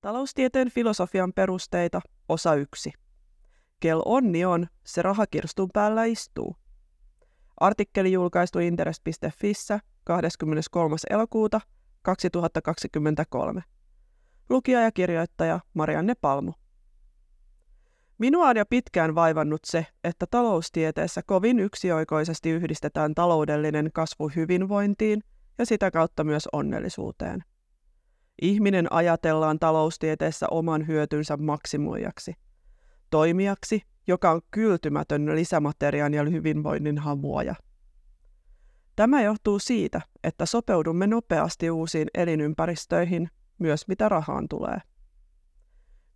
Taloustieteen filosofian perusteita, osa 1. Kel onni on, se rahakirstun päällä istuu. Artikkeli julkaistu interes.fissä 23. elokuuta 2023. Lukija ja kirjoittaja Marianne Palmu. Minua on jo pitkään vaivannut se, että taloustieteessä kovin yksioikoisesti yhdistetään taloudellinen kasvu hyvinvointiin ja sitä kautta myös onnellisuuteen. Ihminen ajatellaan taloustieteessä oman hyötynsä maksimoijaksi, toimijaksi, joka on kyltymätön lisämateriaan ja hyvinvoinnin hamuaja. Tämä johtuu siitä, että sopeudumme nopeasti uusiin elinympäristöihin, myös mitä rahaan tulee.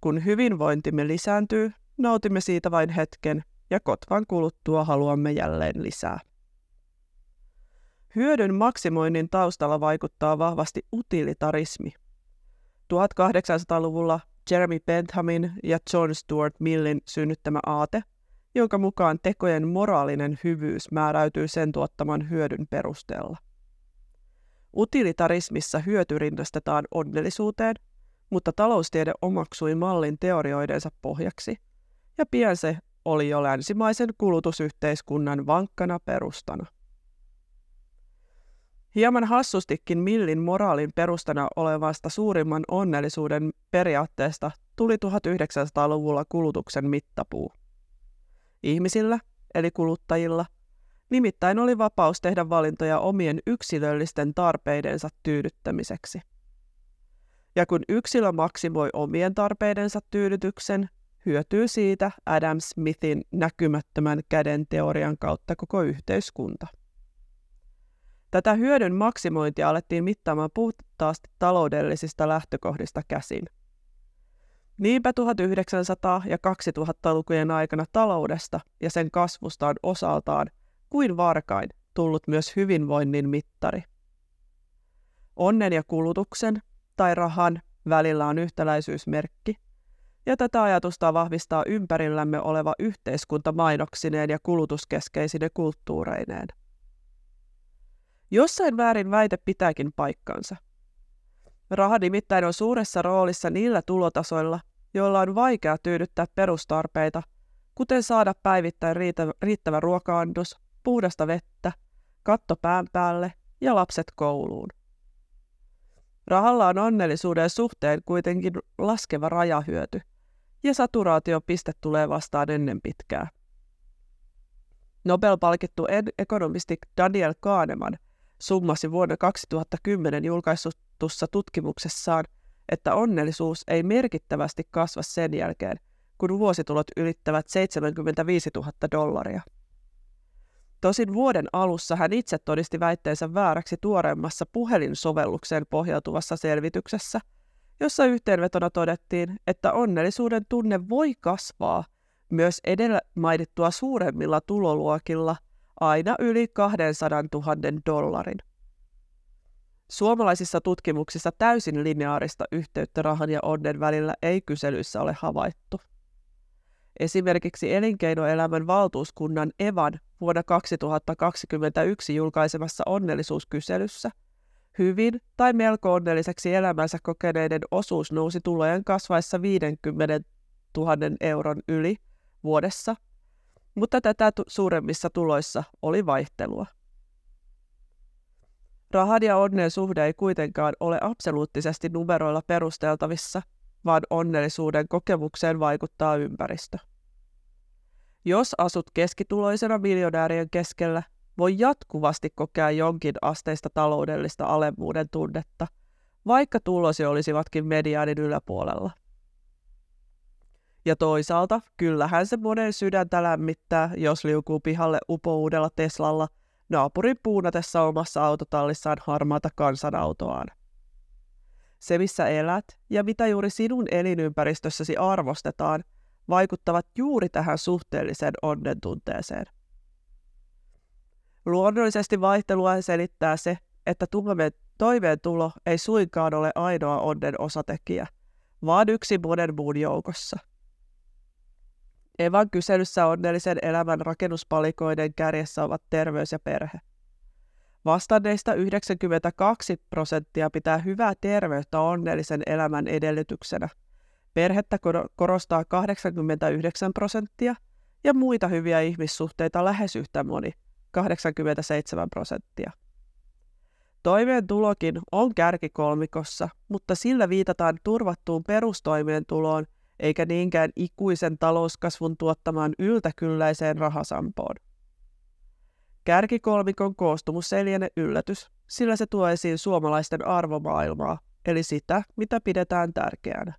Kun hyvinvointimme lisääntyy, nautimme siitä vain hetken ja kotvan kuluttua haluamme jälleen lisää. Hyödyn maksimoinnin taustalla vaikuttaa vahvasti utilitarismi. 1800-luvulla Jeremy Benthamin ja John Stuart Millin synnyttämä aate, jonka mukaan tekojen moraalinen hyvyys määräytyy sen tuottaman hyödyn perusteella. Utilitarismissa hyöty rinnastetaan onnellisuuteen, mutta taloustiede omaksui mallin teorioidensa pohjaksi, ja pian se oli jo länsimaisen kulutusyhteiskunnan vankkana perustana. Hieman hassustikin Millin moraalin perustana olevasta suurimman onnellisuuden periaatteesta tuli 1900-luvulla kulutuksen mittapuu. Ihmisillä, eli kuluttajilla, nimittäin oli vapaus tehdä valintoja omien yksilöllisten tarpeidensa tyydyttämiseksi. Ja kun yksilö maksimoi omien tarpeidensa tyydytyksen, hyötyy siitä Adam Smithin näkymättömän käden teorian kautta koko yhteiskunta. Tätä hyödyn maksimointia alettiin mittaamaan puhtaasti taloudellisista lähtökohdista käsin. Niinpä 1900- ja 2000-lukujen aikana taloudesta ja sen kasvusta on osaltaan kuin varkain tullut myös hyvinvoinnin mittari. Onnen ja kulutuksen tai rahan välillä on yhtäläisyysmerkki, ja tätä ajatusta vahvistaa ympärillämme oleva yhteiskunta mainoksineen ja kulutuskeskeisine kulttuureineen. Jossain väärin väite pitääkin paikkansa. Raha nimittäin on suuressa roolissa niillä tulotasoilla, joilla on vaikea tyydyttää perustarpeita, kuten saada päivittäin riittävä ruoka-annos, puhdasta vettä, katto pään päälle ja lapset kouluun. Rahalla on onnellisuuden suhteen kuitenkin laskeva rajahyöty, ja saturaatiopiste tulee vastaan ennen pitkää. Nobel-palkittu ekonomisti Daniel Kahneman summasi vuonna 2010 julkaistussa tutkimuksessaan, että onnellisuus ei merkittävästi kasva sen jälkeen, kun vuositulot ylittävät 75 000 dollaria. Tosin vuoden alussa hän itse todisti väitteensä vääräksi tuoreemmassa puhelinsovellukseen pohjautuvassa selvityksessä, jossa yhteenvetona todettiin, että onnellisuuden tunne voi kasvaa myös edellä mainittua suuremmilla tuloluokilla aina yli 200 000 dollarin. Suomalaisissa tutkimuksissa täysin lineaarista yhteyttä rahan ja onnen välillä ei kyselyissä ole havaittu. Esimerkiksi elinkeinoelämän valtuuskunnan EVAN vuonna 2021 julkaisemassa onnellisuuskyselyssä hyvin tai melko onnelliseksi elämänsä kokeneiden osuus nousi tulojen kasvaessa 50 000 euron yli vuodessa mutta tätä suuremmissa tuloissa oli vaihtelua. Rahan ja onnen suhde ei kuitenkaan ole absoluuttisesti numeroilla perusteltavissa, vaan onnellisuuden kokemukseen vaikuttaa ympäristö. Jos asut keskituloisena miljonäärien keskellä, voi jatkuvasti kokea jonkin asteista taloudellista alemmuuden tunnetta, vaikka tulosi olisivatkin mediaanin yläpuolella. Ja toisaalta, kyllähän se monen sydäntä lämmittää, jos liukuu pihalle upouudella Teslalla naapurin puunatessa omassa autotallissaan harmaata kansanautoaan. Se, missä elät ja mitä juuri sinun elinympäristössäsi arvostetaan, vaikuttavat juuri tähän suhteelliseen onnen tunteeseen. Luonnollisesti vaihtelua selittää se, että toimeentulo ei suinkaan ole ainoa onnen osatekijä, vaan yksi monen muun joukossa – Evan kyselyssä onnellisen elämän rakennuspalikoiden kärjessä ovat terveys ja perhe. Vastanneista 92 prosenttia pitää hyvää terveyttä onnellisen elämän edellytyksenä. Perhettä korostaa 89 prosenttia ja muita hyviä ihmissuhteita lähes yhtä moni, 87 prosenttia. Toimeentulokin on kärkikolmikossa, mutta sillä viitataan turvattuun perustoimeentuloon eikä niinkään ikuisen talouskasvun tuottamaan yltäkylläiseen rahasampoon. Kärkikolmikon koostumus ei liene yllätys, sillä se tuo esiin suomalaisten arvomaailmaa, eli sitä, mitä pidetään tärkeänä.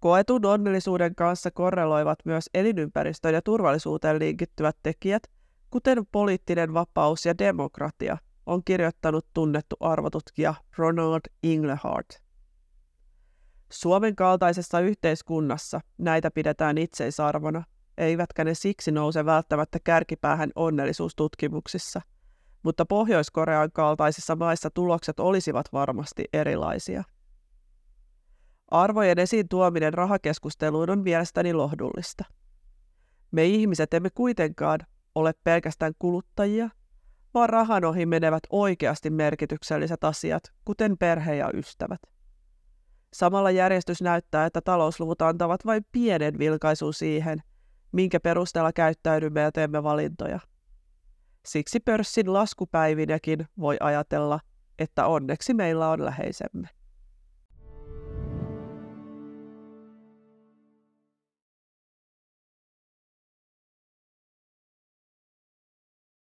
Koetun onnellisuuden kanssa korreloivat myös elinympäristöön ja turvallisuuteen linkittyvät tekijät, kuten poliittinen vapaus ja demokratia, on kirjoittanut tunnettu arvotutkija Ronald Inglehart. Suomen kaltaisessa yhteiskunnassa näitä pidetään itseisarvona, eivätkä ne siksi nouse välttämättä kärkipäähän onnellisuustutkimuksissa, mutta Pohjois-Korean kaltaisissa maissa tulokset olisivat varmasti erilaisia. Arvojen esiin tuominen rahakeskusteluun on mielestäni lohdullista. Me ihmiset emme kuitenkaan ole pelkästään kuluttajia, vaan rahan ohi menevät oikeasti merkitykselliset asiat, kuten perhe ja ystävät. Samalla järjestys näyttää, että talousluvut antavat vain pienen vilkaisun siihen, minkä perusteella käyttäydymme ja teemme valintoja. Siksi pörssin laskupäivinäkin voi ajatella, että onneksi meillä on läheisemme.